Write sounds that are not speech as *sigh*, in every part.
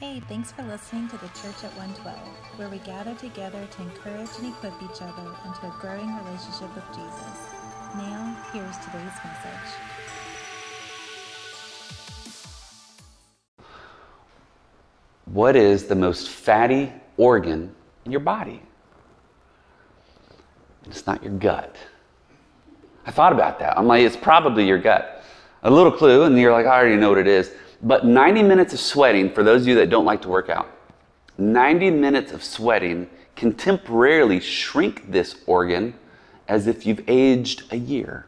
Hey, thanks for listening to the Church at 112, where we gather together to encourage and equip each other into a growing relationship with Jesus. Now, here's today's message. What is the most fatty organ in your body? It's not your gut. I thought about that. I'm like, it's probably your gut. A little clue, and you're like, I already know what it is. But 90 minutes of sweating, for those of you that don't like to work out, 90 minutes of sweating can temporarily shrink this organ as if you've aged a year.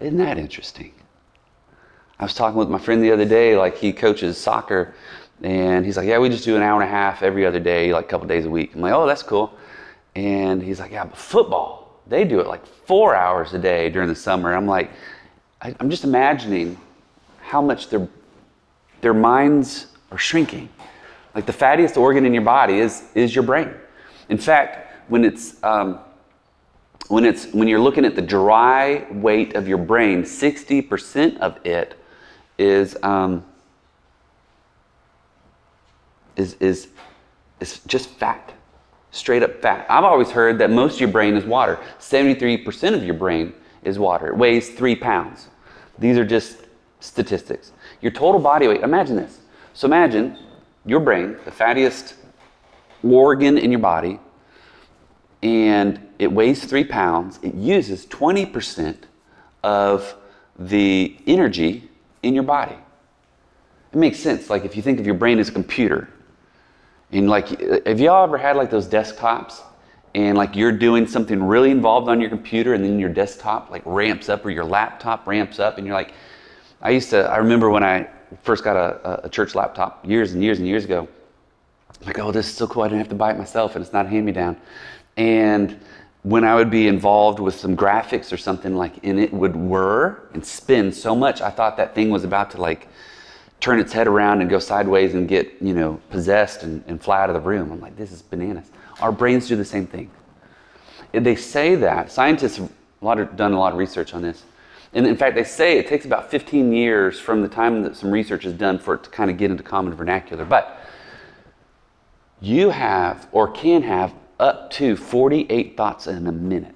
Isn't that interesting? I was talking with my friend the other day, like he coaches soccer, and he's like, Yeah, we just do an hour and a half every other day, like a couple days a week. I'm like, Oh, that's cool. And he's like, Yeah, but football, they do it like four hours a day during the summer. I'm like, I, I'm just imagining how much their, their minds are shrinking. Like the fattiest organ in your body is, is your brain. In fact, when it's, um, when, it's, when you're looking at the dry weight of your brain, 60% of it is, um, is, is, is just fat, straight up fat. I've always heard that most of your brain is water. 73% of your brain is water. It weighs three pounds. These are just statistics. Your total body weight, imagine this. So imagine your brain, the fattiest organ in your body, and it weighs three pounds. It uses 20% of the energy in your body. It makes sense. Like if you think of your brain as a computer, and like, have y'all ever had like those desktops and like you're doing something really involved on your computer and then your desktop like ramps up or your laptop ramps up and you're like, I used to, I remember when I first got a, a church laptop years and years and years ago. I'm like, oh, this is so cool. I didn't have to buy it myself and it's not a hand me down. And when I would be involved with some graphics or something like, and it would whir and spin so much, I thought that thing was about to like turn its head around and go sideways and get, you know, possessed and, and fly out of the room. I'm like, this is bananas. Our brains do the same thing. They say that, scientists have done a lot of research on this. And in fact, they say it takes about 15 years from the time that some research is done for it to kind of get into common vernacular. But you have or can have up to 48 thoughts in a minute.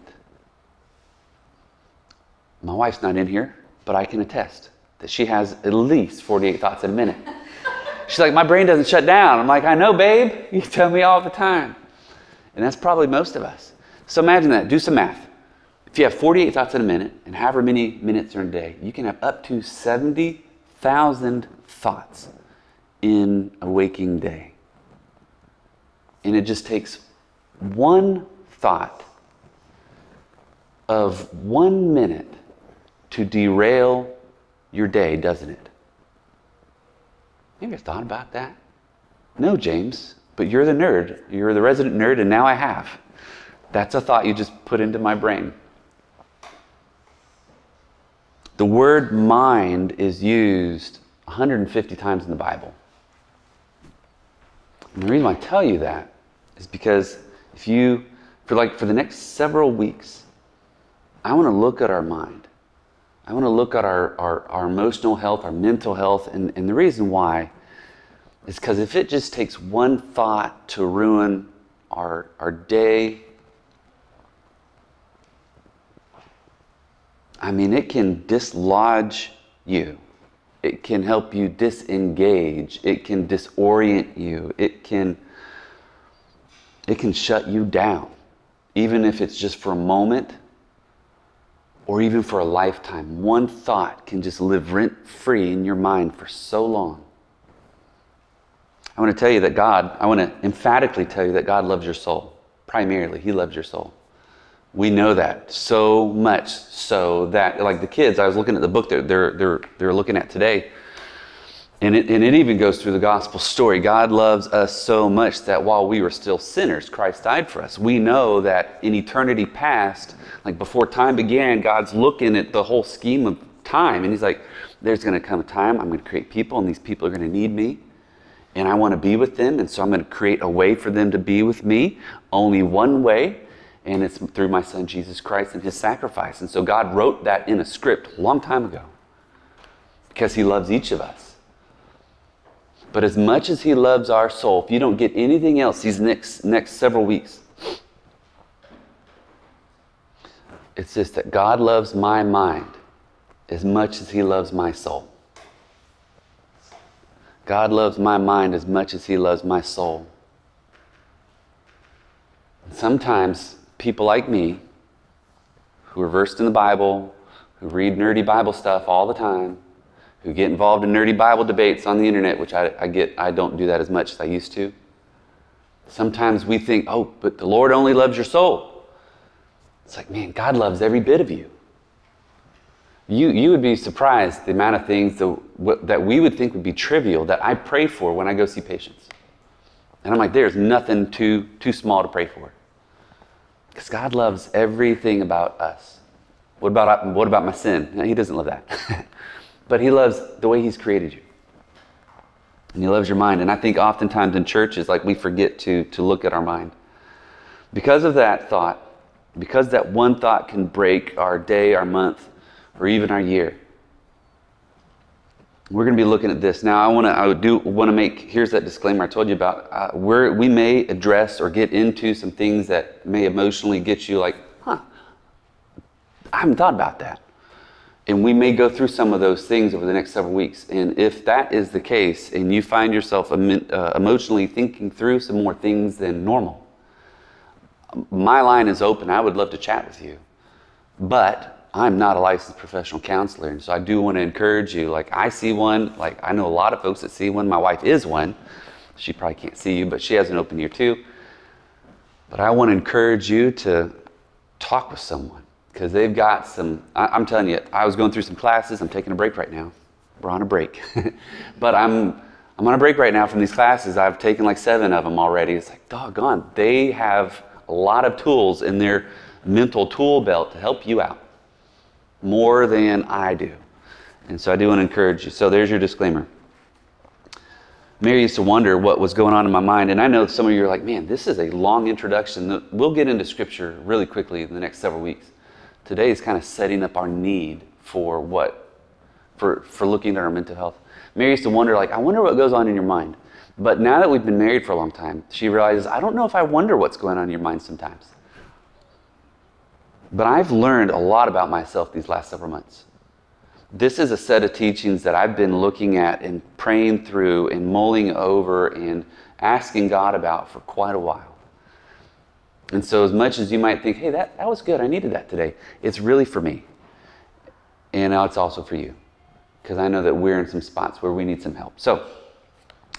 My wife's not in here, but I can attest that she has at least 48 thoughts in a minute. *laughs* She's like, My brain doesn't shut down. I'm like, I know, babe. You tell me all the time. And that's probably most of us. So imagine that. Do some math. If you have 48 thoughts in a minute, and however many minutes are in a day, you can have up to 70,000 thoughts in a waking day. And it just takes one thought of one minute to derail your day, doesn't it? You ever thought about that? No, James, but you're the nerd. You're the resident nerd, and now I have. That's a thought you just put into my brain. The word mind is used 150 times in the Bible. And the reason I tell you that is because if you, for like for the next several weeks, I want to look at our mind. I want to look at our, our, our emotional health, our mental health, and, and the reason why is because if it just takes one thought to ruin our, our day, I mean, it can dislodge you. It can help you disengage. It can disorient you. It can, it can shut you down, even if it's just for a moment or even for a lifetime. One thought can just live rent free in your mind for so long. I want to tell you that God, I want to emphatically tell you that God loves your soul. Primarily, He loves your soul. We know that so much so that, like the kids, I was looking at the book that they're, they're, they're looking at today, and it, and it even goes through the gospel story. God loves us so much that while we were still sinners, Christ died for us. We know that in eternity past, like before time began, God's looking at the whole scheme of time, and He's like, there's going to come a time I'm going to create people, and these people are going to need me and I want to be with them, and so I'm going to create a way for them to be with me. Only one way, and it's through my son Jesus Christ and his sacrifice. And so God wrote that in a script a long time ago because he loves each of us. But as much as He loves our soul, if you don't get anything else these next, next several weeks, it's just that God loves my mind as much as He loves my soul. God loves my mind as much as He loves my soul. Sometimes people like me, who are versed in the Bible, who read nerdy Bible stuff all the time, who get involved in nerdy Bible debates on the internet, which I, I get, I don't do that as much as I used to. Sometimes we think, oh, but the Lord only loves your soul. It's like, man, God loves every bit of you. You, you would be surprised the amount of things that, that we would think would be trivial that I pray for when I go see patients. And I'm like, there's nothing too, too small to pray for. Because God loves everything about us. What about, what about my sin? He doesn't love that. *laughs* but He loves the way He's created you. And He loves your mind. And I think oftentimes in churches, like we forget to, to look at our mind. Because of that thought, because that one thought can break our day, our month, or even our year. We're going to be looking at this now. I want to. I do want to make. Here's that disclaimer I told you about. Uh, where we may address or get into some things that may emotionally get you like, huh? I haven't thought about that. And we may go through some of those things over the next several weeks. And if that is the case, and you find yourself uh, emotionally thinking through some more things than normal, my line is open. I would love to chat with you. But I'm not a licensed professional counselor, and so I do want to encourage you. Like I see one, like I know a lot of folks that see one. My wife is one. She probably can't see you, but she has an open ear too. But I want to encourage you to talk with someone because they've got some. I, am telling you, I was going through some classes. I'm taking a break right now. We're on a break, *laughs* but I'm I'm on a break right now from these classes. I've taken like seven of them already. It's like doggone, they have a lot of tools in their mental tool belt to help you out more than I do. And so I do want to encourage you. So there's your disclaimer. Mary used to wonder what was going on in my mind. And I know some of you are like, man, this is a long introduction. We'll get into scripture really quickly in the next several weeks. Today is kind of setting up our need for what? For, for looking at our mental health. Mary used to wonder, like, I wonder what goes on in your mind. But now that we've been married for a long time, she realizes, I don't know if I wonder what's going on in your mind sometimes. But I've learned a lot about myself these last several months. This is a set of teachings that I've been looking at and praying through and mulling over and asking God about for quite a while. And so, as much as you might think, hey, that, that was good, I needed that today, it's really for me. And now it's also for you. Because I know that we're in some spots where we need some help. So,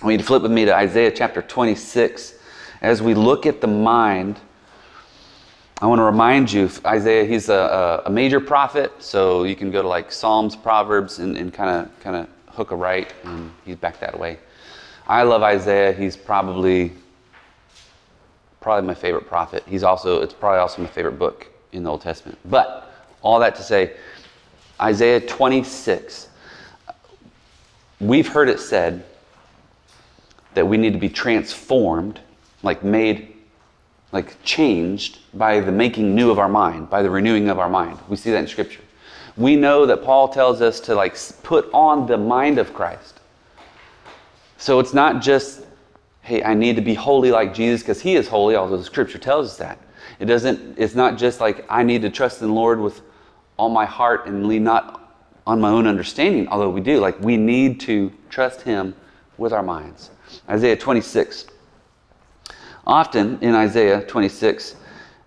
I want you to flip with me to Isaiah chapter 26. As we look at the mind, I want to remind you, Isaiah, he's a, a, major prophet, so you can go to like Psalms, Proverbs, and and kind of kind of hook a right, and he's back that way. I love Isaiah. He's probably probably my favorite prophet. He's also it's probably also my favorite book in the Old Testament. But all that to say, Isaiah 26. We've heard it said that we need to be transformed, like made like changed by the making new of our mind, by the renewing of our mind. We see that in Scripture. We know that Paul tells us to like put on the mind of Christ. So it's not just, hey, I need to be holy like Jesus because he is holy, although the Scripture tells us that. It doesn't, it's not just like I need to trust in the Lord with all my heart and lean not on my own understanding, although we do. Like we need to trust him with our minds. Isaiah 26. Often in Isaiah 26,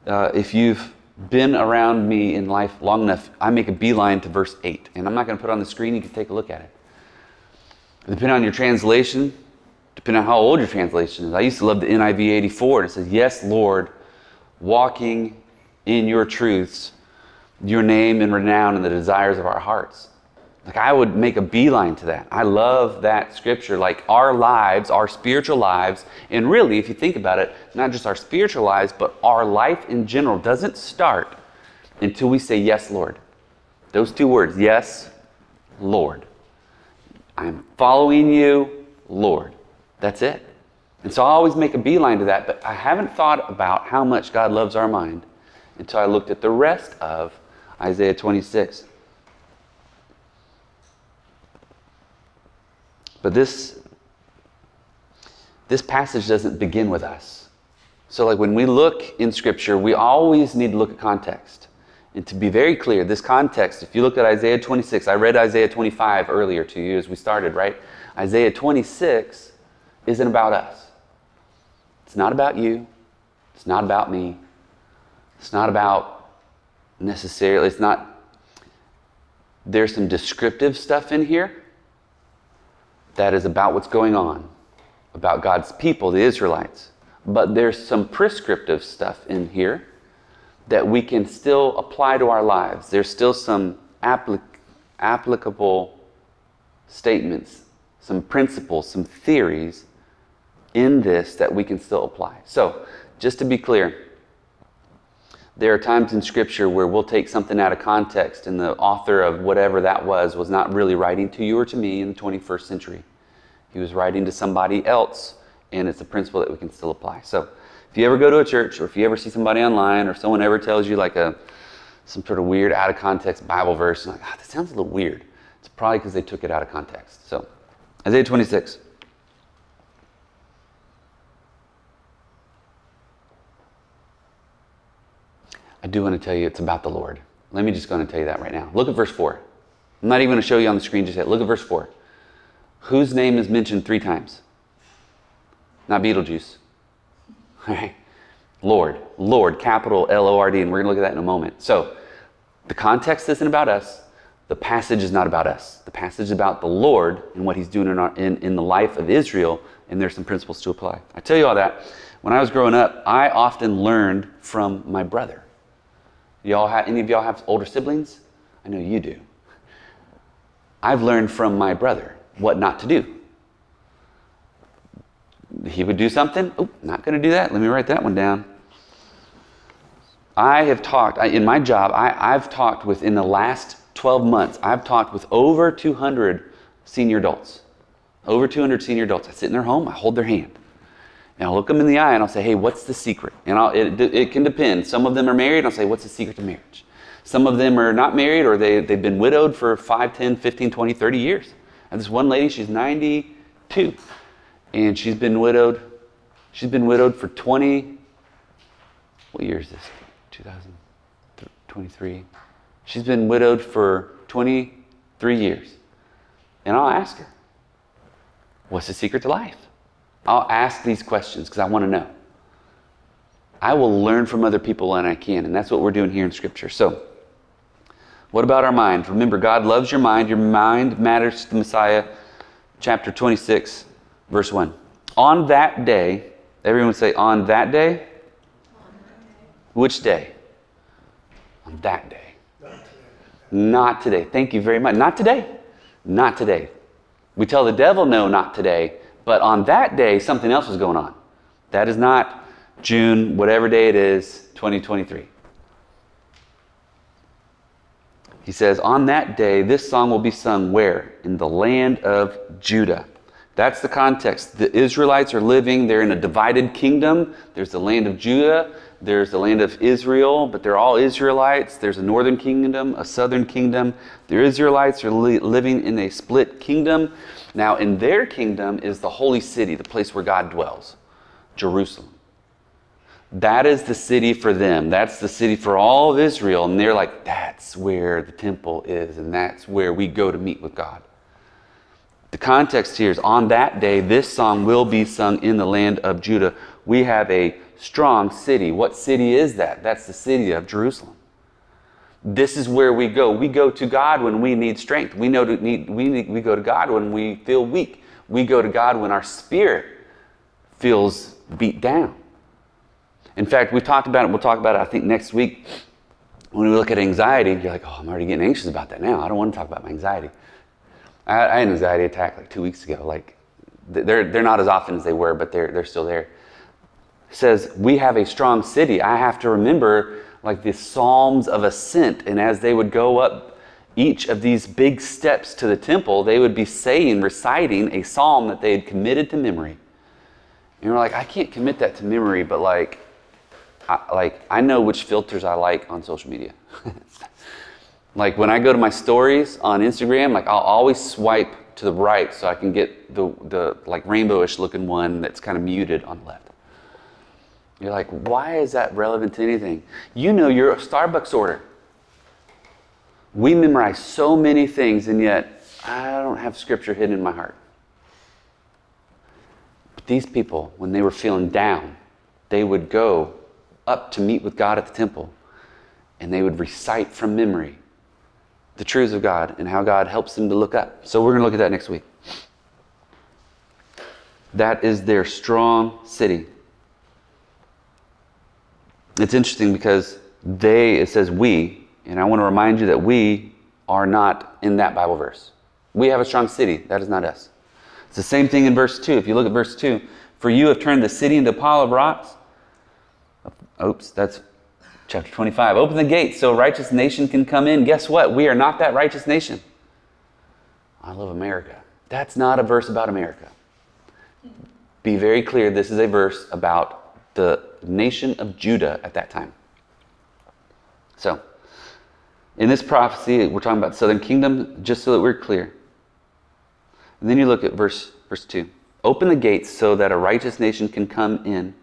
uh, if you've been around me in life long enough, I make a beeline to verse 8. And I'm not going to put it on the screen, you can take a look at it. Depending on your translation, depending on how old your translation is. I used to love the NIV 84, and it says, Yes, Lord, walking in your truths, your name and renown and the desires of our hearts. Like I would make a beeline to that. I love that scripture. Like our lives, our spiritual lives, and really, if you think about it, not just our spiritual lives, but our life in general doesn't start until we say, Yes, Lord. Those two words, yes, Lord. I'm following you, Lord. That's it. And so I always make a beeline to that, but I haven't thought about how much God loves our mind until I looked at the rest of Isaiah 26. But this this passage doesn't begin with us. So, like when we look in Scripture, we always need to look at context. And to be very clear, this context, if you look at Isaiah 26, I read Isaiah 25 earlier to you as we started, right? Isaiah 26 isn't about us. It's not about you. It's not about me. It's not about necessarily, it's not, there's some descriptive stuff in here that is about what's going on, about God's people, the Israelites. But there's some prescriptive stuff in here that we can still apply to our lives. There's still some applic- applicable statements, some principles, some theories in this that we can still apply. So, just to be clear, there are times in Scripture where we'll take something out of context, and the author of whatever that was was not really writing to you or to me in the 21st century. He was writing to somebody else, and it's a principle that we can still apply. So, if you ever go to a church, or if you ever see somebody online, or someone ever tells you like a some sort of weird out of context Bible verse, like, ah, that sounds a little weird. It's probably because they took it out of context. So, Isaiah 26. I do want to tell you it's about the Lord. Let me just go and tell you that right now. Look at verse 4. I'm not even going to show you on the screen just yet. Look at verse 4. Whose name is mentioned three times? Not Beetlejuice. *laughs* All right. Lord. Lord, capital L O R D, and we're going to look at that in a moment. So, the context isn't about us. The passage is not about us. The passage is about the Lord and what He's doing in, our, in, in the life of Israel, and there's some principles to apply. I tell you all that. When I was growing up, I often learned from my brother. Y'all have, any of y'all have older siblings? I know you do. I've learned from my brother what not to do. He would do something. Oh, not going to do that. Let me write that one down. I have talked, I, in my job, I, I've talked with, in the last 12 months, I've talked with over 200 senior adults. Over 200 senior adults. I sit in their home, I hold their hand. And I'll look them in the eye and I'll say, hey, what's the secret? And I'll, it, it can depend. Some of them are married, I'll say, what's the secret to marriage? Some of them are not married or they, they've been widowed for 5, 10, 15, 20, 30 years. And this one lady, she's 92, and she's been widowed. She's been widowed for 20, what year is this? 2023. She's been widowed for 23 years. And I'll ask her, what's the secret to life? I'll ask these questions because I want to know. I will learn from other people when I can, and that's what we're doing here in Scripture. So, what about our mind? Remember, God loves your mind. Your mind matters to the Messiah. Chapter 26, verse 1. On that day, everyone say, on that day? Which day? On that day. Not today. Thank you very much. Not today. Not today. We tell the devil no, not today. But on that day, something else was going on. That is not June, whatever day it is, 2023. He says, On that day, this song will be sung where? In the land of Judah. That's the context. The Israelites are living, they're in a divided kingdom. There's the land of Judah, there's the land of Israel, but they're all Israelites. There's a northern kingdom, a southern kingdom. The Israelites are li- living in a split kingdom. Now, in their kingdom is the holy city, the place where God dwells, Jerusalem. That is the city for them. That's the city for all of Israel. And they're like, that's where the temple is, and that's where we go to meet with God. The context here is on that day, this song will be sung in the land of Judah. We have a strong city. What city is that? That's the city of Jerusalem. This is where we go. We go to God when we need strength. We know to need, we, need, we go to God when we feel weak. We go to God when our spirit feels beat down. In fact, we talked about it. We'll talk about it, I think, next week when we look at anxiety. You're like, oh, I'm already getting anxious about that now. I don't want to talk about my anxiety. I, had an anxiety attack like two weeks ago. Like, they're, they're not as often as they were, but they're, they're still there says, We have a strong city. I have to remember like the Psalms of Ascent. And as they would go up each of these big steps to the temple, they would be saying, reciting a psalm that they had committed to memory. And we're like, I can't commit that to memory, but like, I, like I know which filters I like on social media. *laughs* like when I go to my stories on Instagram, like I'll always swipe to the right so I can get the, the like rainbowish looking one that's kind of muted on the left. You're like, why is that relevant to anything? You know your Starbucks order. We memorize so many things, and yet I don't have scripture hidden in my heart. But these people, when they were feeling down, they would go up to meet with God at the temple and they would recite from memory the truths of God and how God helps them to look up. So we're going to look at that next week. That is their strong city. It's interesting because they, it says we, and I want to remind you that we are not in that Bible verse. We have a strong city. That is not us. It's the same thing in verse 2. If you look at verse 2, for you have turned the city into a pile of rocks. Oops, that's chapter 25. Open the gates so a righteous nation can come in. Guess what? We are not that righteous nation. I love America. That's not a verse about America. Be very clear, this is a verse about the nation of Judah at that time. So, in this prophecy, we're talking about southern kingdom, just so that we're clear. And then you look at verse, verse 2. Open the gates so that a righteous nation can come in,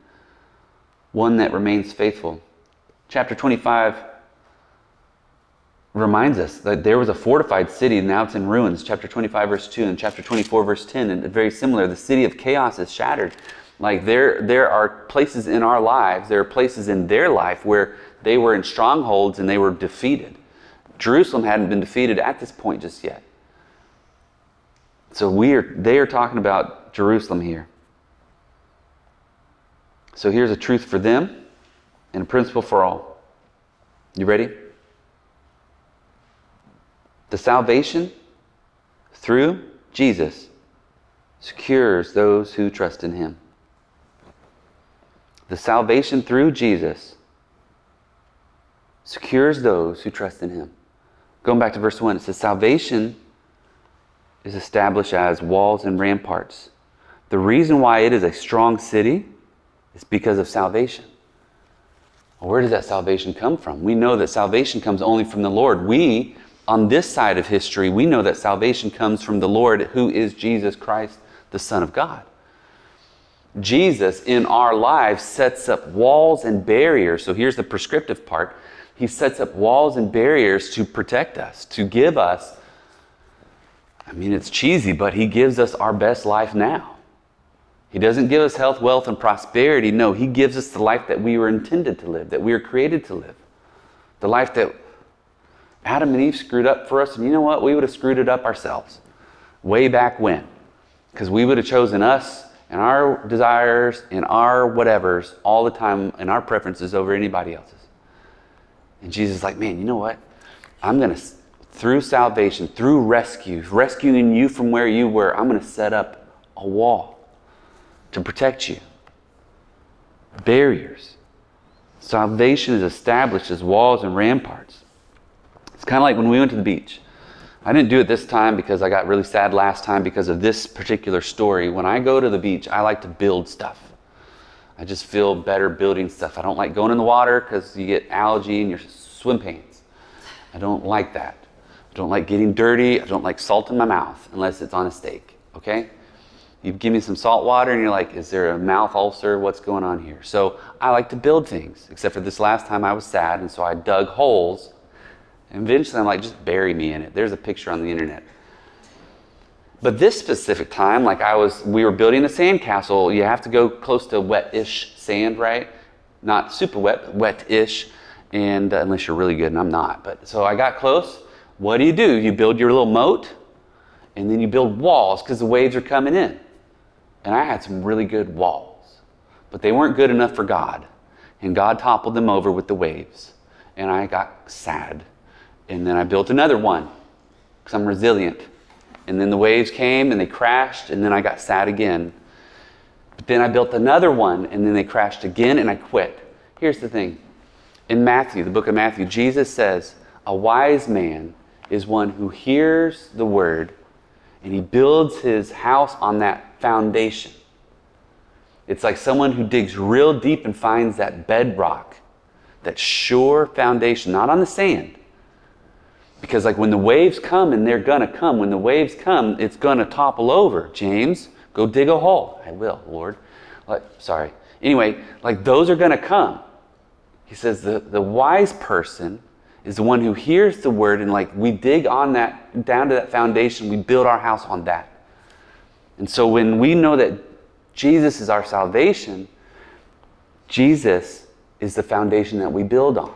one that remains faithful. Chapter 25 reminds us that there was a fortified city, and now it's in ruins. Chapter 25, verse 2, and chapter 24, verse 10, and very similar. The city of chaos is shattered. Like there, there are places in our lives, there are places in their life where they were in strongholds and they were defeated. Jerusalem hadn't been defeated at this point just yet. So we are, they are talking about Jerusalem here. So here's a truth for them and a principle for all. You ready? The salvation through Jesus secures those who trust in him. The salvation through Jesus secures those who trust in him. Going back to verse 1, it says, Salvation is established as walls and ramparts. The reason why it is a strong city is because of salvation. Where does that salvation come from? We know that salvation comes only from the Lord. We, on this side of history, we know that salvation comes from the Lord, who is Jesus Christ, the Son of God. Jesus in our lives sets up walls and barriers. So here's the prescriptive part. He sets up walls and barriers to protect us, to give us. I mean, it's cheesy, but He gives us our best life now. He doesn't give us health, wealth, and prosperity. No, He gives us the life that we were intended to live, that we were created to live. The life that Adam and Eve screwed up for us. And you know what? We would have screwed it up ourselves way back when. Because we would have chosen us and our desires and our whatevers all the time and our preferences over anybody else's. And Jesus is like, man, you know what? I'm going to, through salvation, through rescue, rescuing you from where you were, I'm going to set up a wall to protect you. Barriers. Salvation is established as walls and ramparts. It's kind of like when we went to the beach. I didn't do it this time because I got really sad last time because of this particular story. When I go to the beach, I like to build stuff. I just feel better building stuff. I don't like going in the water because you get algae in your swim pants. I don't like that. I don't like getting dirty. I don't like salt in my mouth unless it's on a steak. Okay? You give me some salt water and you're like, is there a mouth ulcer? What's going on here? So I like to build things, except for this last time I was sad and so I dug holes. And eventually I'm like, just bury me in it. There's a picture on the internet. But this specific time, like I was, we were building a sandcastle. You have to go close to wet-ish sand, right? Not super wet, but wet-ish. And uh, unless you're really good, and I'm not. But so I got close. What do you do? You build your little moat, and then you build walls because the waves are coming in. And I had some really good walls, but they weren't good enough for God. And God toppled them over with the waves. And I got sad. And then I built another one because I'm resilient. And then the waves came and they crashed, and then I got sad again. But then I built another one, and then they crashed again, and I quit. Here's the thing in Matthew, the book of Matthew, Jesus says, A wise man is one who hears the word and he builds his house on that foundation. It's like someone who digs real deep and finds that bedrock, that sure foundation, not on the sand. Because, like, when the waves come, and they're to come, when the waves come, it's to topple over. James, go dig a hole. I will, Lord. Like, sorry. Anyway, like, those are to come. He says the, the wise person is the one who hears the word and, like, we dig on that, down to that foundation, we build our house on that. And so, when we know that Jesus is our salvation, Jesus is the foundation that we build on.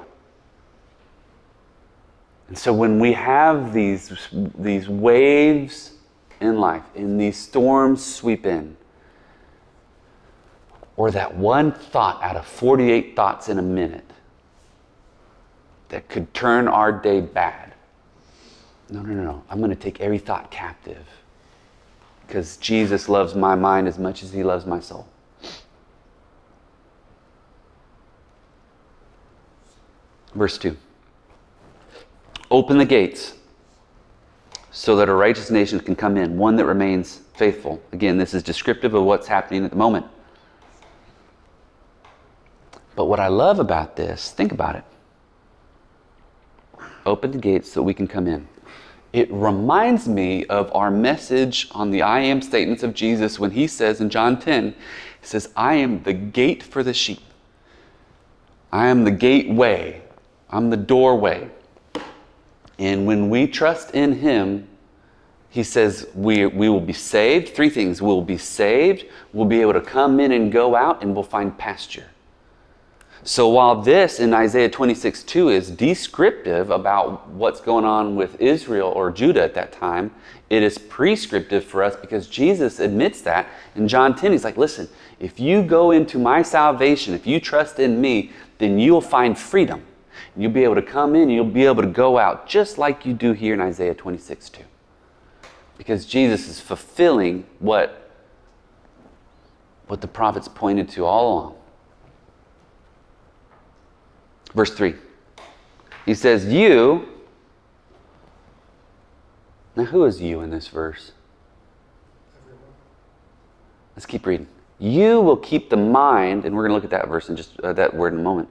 And so when we have these, these waves in life, and these storms sweep in, or that one thought out of 48 thoughts in a minute that could turn our day bad. No, no, no, no. I'm going to take every thought captive because Jesus loves my mind as much as he loves my soul. Verse 2 Open the gates so that a righteous nation can come in, one that remains faithful. Again, this is descriptive of what's happening at the moment. But what I love about this, think about it. Open the gates so we can come in. It reminds me of our message on the I am statements of Jesus when he says in John 10, he says, I am the gate for the sheep. I am the gateway. I'm the doorway. And when we trust in Him, He says we, we will be saved. Three things we'll be saved, we'll be able to come in and go out, and we'll find pasture. So while this in Isaiah 26 2 is descriptive about what's going on with Israel or Judah at that time, it is prescriptive for us because Jesus admits that in John 10. He's like, listen, if you go into my salvation, if you trust in me, then you'll find freedom. You'll be able to come in, you'll be able to go out, just like you do here in Isaiah 26 2. Because Jesus is fulfilling what, what the prophets pointed to all along. Verse 3. He says, You. Now, who is you in this verse? Let's keep reading. You will keep the mind, and we're going to look at that verse in just uh, that word in a moment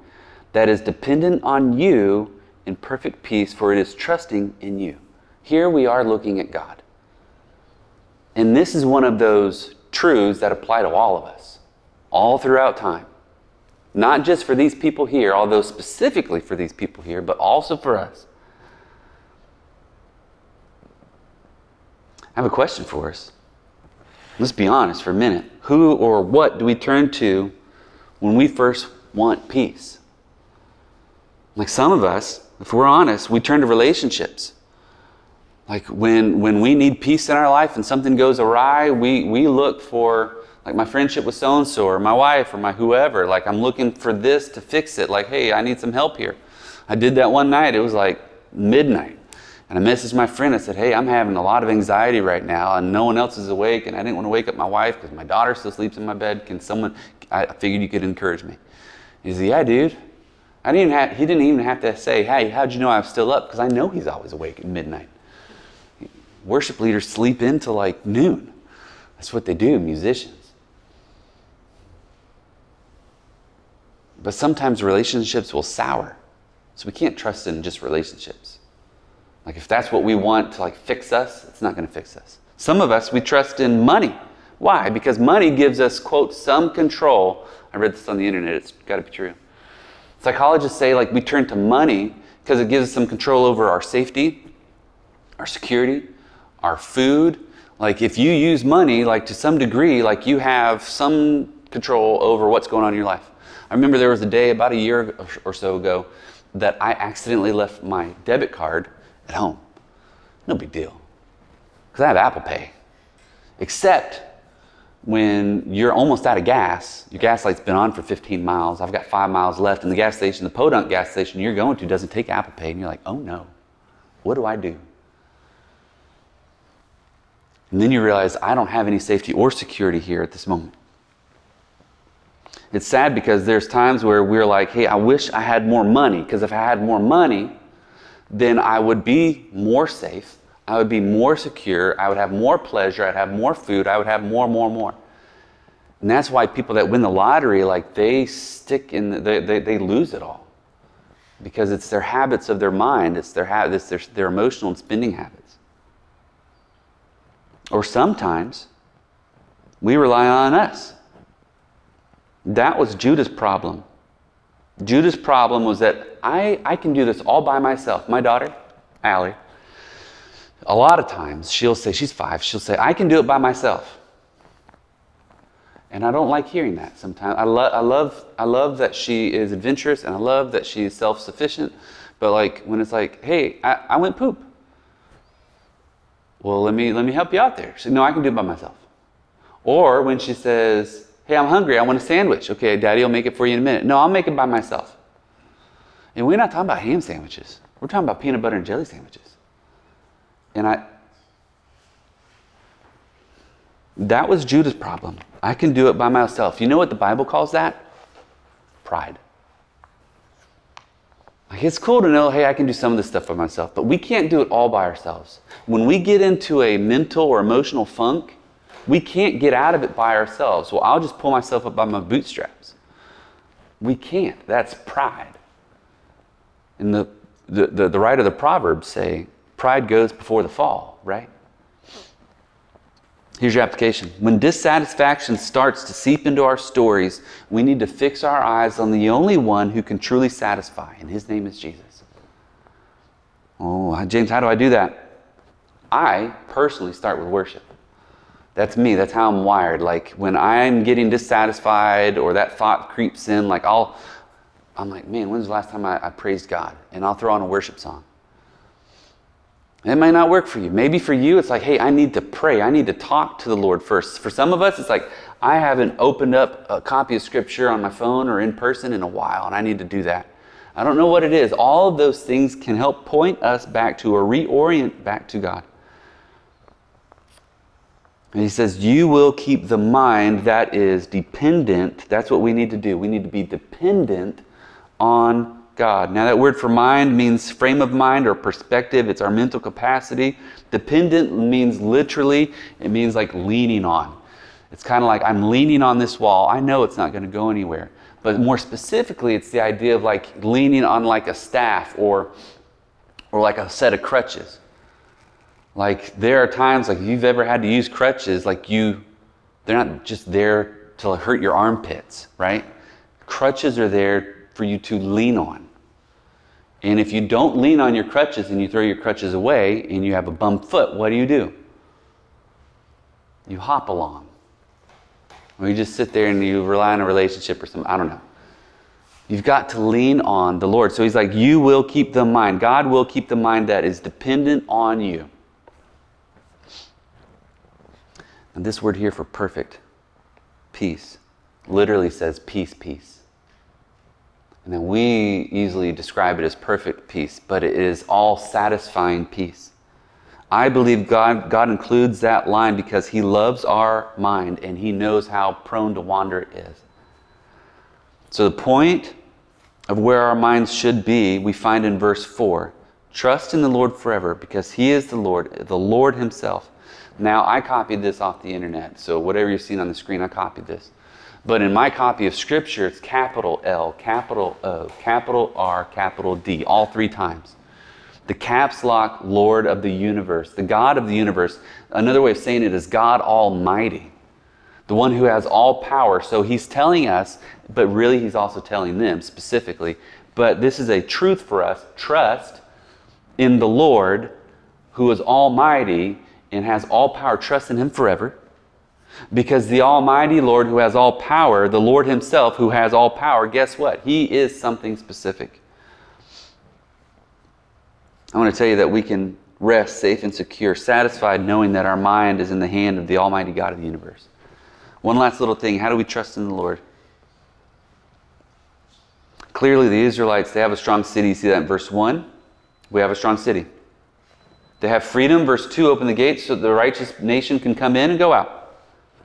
that is dependent on you in perfect peace, for it is trusting in you. Here we are looking at God. And this is one of those truths that apply to all of us, all throughout time. Not just for these people here, although specifically for these people here, but also for us. I have a question for us. Let's be honest for a minute. Who or what do we turn to when we first want peace? Like some of us, if we're honest, we turn to relationships. Like when, when we need peace in our life and something goes awry, we, we look for, like my friendship with so and so, or my wife, or my whoever. Like I'm looking for this to fix it. Like, hey, I need some help here. I did that one night. It was like midnight. And I messaged my friend. I said, hey, I'm having a lot of anxiety right now, and no one else is awake, and I didn't want to wake up my wife because my daughter still sleeps in my bed. Can someone, I figured you could encourage me. He said, yeah, dude. I didn't have, he didn't even have to say, hey, how'd you know I was still up? Because I know he's always awake at midnight. Worship leaders sleep into like noon. That's what they do, musicians. But sometimes relationships will sour. So we can't trust in just relationships. Like if that's what we want to like fix us, it's not going to fix us. Some of us we trust in money. Why? Because money gives us quote some control. I read this on the internet. It's got to be true Psychologists say like we turn to money because it gives us some control over our safety, our security, our food. Like if you use money, like to some degree, like you have some control over what's going on in your life. I remember there was a day about a year or so ago that I accidentally left my debit card at home. No big deal. Because I have Apple Pay. Except when you're almost out of gas, your gas light's been on for 15 miles, I've got five miles left, and the gas station, the Podunk gas station you're going to doesn't take Apple Pay, and you're like, oh no, what do I do? And then you realize, I don't have any safety or security here at this moment. It's sad because there's times where we're like, hey, I wish I had more money, because if I had more money, then I would be more safe I would be more secure. I would have more pleasure. I'd have more food. I would have more, more, more. And that's why people that win the lottery, like they stick in, the, they, they, they lose it all. because it's their habits of their mind, it's their, it's their, their emotional and spending habits. Or sometimes we rely on us. That was Judah's problem. Judah's problem was that I, I can do this all by myself. My daughter, Allie, a lot of times she'll say, she's five, she'll say, I can do it by myself. And I don't like hearing that sometimes. I, lo- I, love, I love that she is adventurous and I love that she's self sufficient. But like when it's like, hey, I, I went poop. Well, let me, let me help you out there. She said, no, I can do it by myself. Or when she says, hey, I'm hungry, I want a sandwich. Okay, daddy will make it for you in a minute. No, I'll make it by myself. And we're not talking about ham sandwiches. We're talking about peanut butter and jelly sandwiches. And I, that was Judah's problem. I can do it by myself. You know what the Bible calls that? Pride. Like it's cool to know, hey, I can do some of this stuff by myself, but we can't do it all by ourselves. When we get into a mental or emotional funk, we can't get out of it by ourselves. Well, I'll just pull myself up by my bootstraps. We can't. That's pride. And the, the, the, the writer of the Proverbs say, pride goes before the fall, right? Here's your application. When dissatisfaction starts to seep into our stories, we need to fix our eyes on the only one who can truly satisfy, and his name is Jesus. Oh, James, how do I do that? I personally start with worship. That's me. That's how I'm wired. Like when I'm getting dissatisfied or that thought creeps in, like I'll, I'm like, man, when's the last time I, I praised God? And I'll throw on a worship song. It might not work for you. Maybe for you, it's like, hey, I need to pray. I need to talk to the Lord first. For some of us, it's like, I haven't opened up a copy of Scripture on my phone or in person in a while, and I need to do that. I don't know what it is. All of those things can help point us back to or reorient back to God. And he says, You will keep the mind that is dependent. That's what we need to do. We need to be dependent on God. Now, that word for mind means frame of mind or perspective, it's our mental capacity. Dependent means literally, it means like leaning on. It's kind of like I'm leaning on this wall. I know it's not going to go anywhere. But more specifically, it's the idea of like leaning on like a staff or, or like a set of crutches. Like there are times like you've ever had to use crutches, like you, they're not just there to hurt your armpits, right? Crutches are there for you to lean on. And if you don't lean on your crutches and you throw your crutches away and you have a bum foot, what do you do? You hop along. Or you just sit there and you rely on a relationship or something. I don't know. You've got to lean on the Lord. So he's like, You will keep the mind. God will keep the mind that is dependent on you. And this word here for perfect, peace, literally says peace, peace. And then we easily describe it as perfect peace, but it is all satisfying peace. I believe God, God includes that line because He loves our mind and He knows how prone to wander it is. So, the point of where our minds should be, we find in verse 4 Trust in the Lord forever because He is the Lord, the Lord Himself. Now, I copied this off the internet, so whatever you're seeing on the screen, I copied this. But in my copy of Scripture, it's capital L, capital O, capital R, capital D, all three times. The caps lock Lord of the universe, the God of the universe. Another way of saying it is God Almighty, the one who has all power. So he's telling us, but really he's also telling them specifically. But this is a truth for us trust in the Lord who is Almighty and has all power. Trust in him forever. Because the Almighty Lord, who has all power, the Lord Himself, who has all power, guess what? He is something specific. I want to tell you that we can rest safe and secure, satisfied knowing that our mind is in the hand of the Almighty God of the universe. One last little thing how do we trust in the Lord? Clearly, the Israelites, they have a strong city. You see that in verse 1. We have a strong city. They have freedom. Verse 2 open the gates so the righteous nation can come in and go out.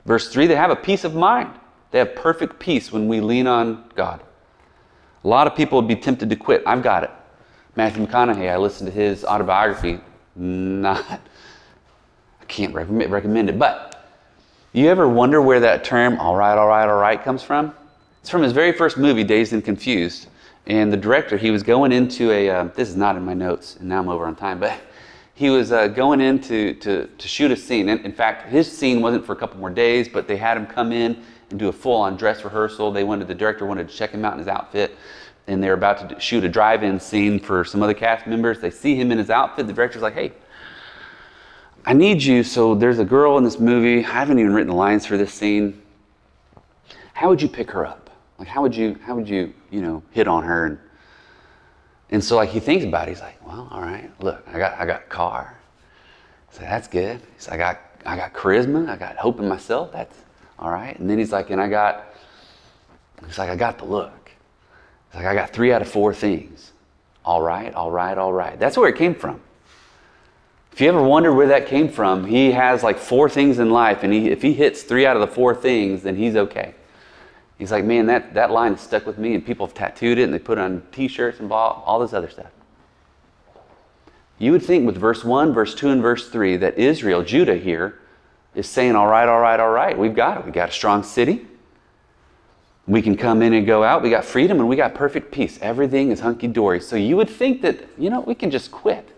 Verse 3 they have a peace of mind. They have perfect peace when we lean on God. A lot of people would be tempted to quit. I've got it. Matthew McConaughey, I listened to his autobiography. Not, I can't recommend it, but you ever wonder where that term, all right, all right, all right, comes from? It's from his very first movie, Dazed and Confused. And the director, he was going into a, uh, this is not in my notes, and now I'm over on time, but he was uh, going in to, to, to shoot a scene. In, in fact, his scene wasn't for a couple more days, but they had him come in and do a full on dress rehearsal. They wanted, the director wanted to check him out in his outfit, and they're about to shoot a drive in scene for some other cast members. They see him in his outfit. The director's like, hey, I need you. So there's a girl in this movie. I haven't even written the lines for this scene. How would you pick her up? Like, how would you, how would you, you know, hit on her? And, and so, like, he thinks about it. He's like, well, all right, look, I got, I got car. So that's good. He's like, I got, I got charisma. I got hope in myself. That's all right. And then he's like, and I got, he's like, I got the look. He's like, I got three out of four things. All right, all right, all right. That's where it came from. If you ever wonder where that came from, he has like four things in life, and he, if he hits three out of the four things, then he's okay. He's like, man, that, that line is stuck with me, and people have tattooed it, and they put it on t shirts and all, all this other stuff. You would think with verse 1, verse 2, and verse 3 that Israel, Judah here, is saying, all right, all right, all right, we've got it. We've got a strong city. We can come in and go out. We got freedom and we got perfect peace. Everything is hunky dory. So you would think that, you know, we can just quit.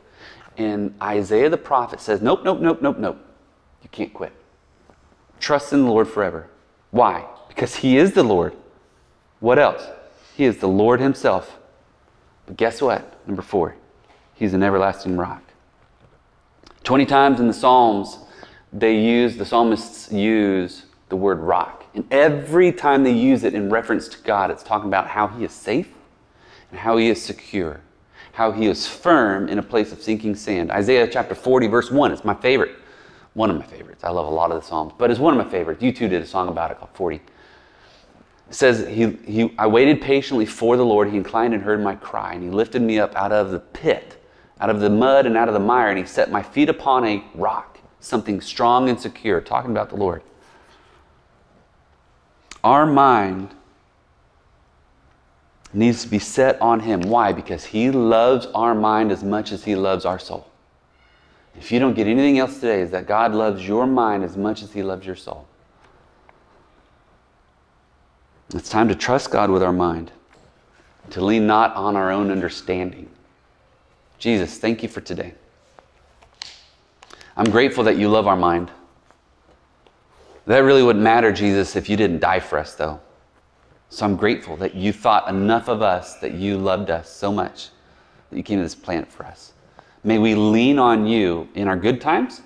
And Isaiah the prophet says, nope, nope, nope, nope, nope. You can't quit. Trust in the Lord forever. Why? Because He is the Lord. What else? He is the Lord Himself. But guess what? Number four, He's an everlasting rock. 20 times in the Psalms, they use, the psalmists use the word rock. And every time they use it in reference to God, it's talking about how He is safe and how He is secure, how He is firm in a place of sinking sand. Isaiah chapter 40, verse 1, it's my favorite. One of my favorites. I love a lot of the Psalms, but it's one of my favorites. U2 did a song about it called 40. It says, he, he, I waited patiently for the Lord. He inclined and heard my cry, and He lifted me up out of the pit, out of the mud and out of the mire, and He set my feet upon a rock, something strong and secure, talking about the Lord. Our mind needs to be set on Him. Why? Because He loves our mind as much as He loves our soul. If you don't get anything else today, is that God loves your mind as much as He loves your soul. It's time to trust God with our mind, to lean not on our own understanding. Jesus, thank you for today. I'm grateful that you love our mind. That really wouldn't matter, Jesus, if you didn't die for us, though. So I'm grateful that you thought enough of us, that you loved us so much, that you came to this planet for us. May we lean on you in our good times.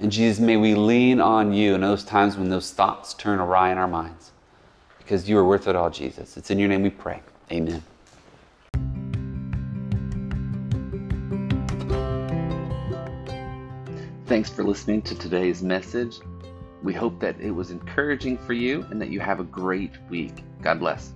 And Jesus, may we lean on you in those times when those thoughts turn awry in our minds. Because you are worth it all, Jesus. It's in your name we pray. Amen. Thanks for listening to today's message. We hope that it was encouraging for you and that you have a great week. God bless.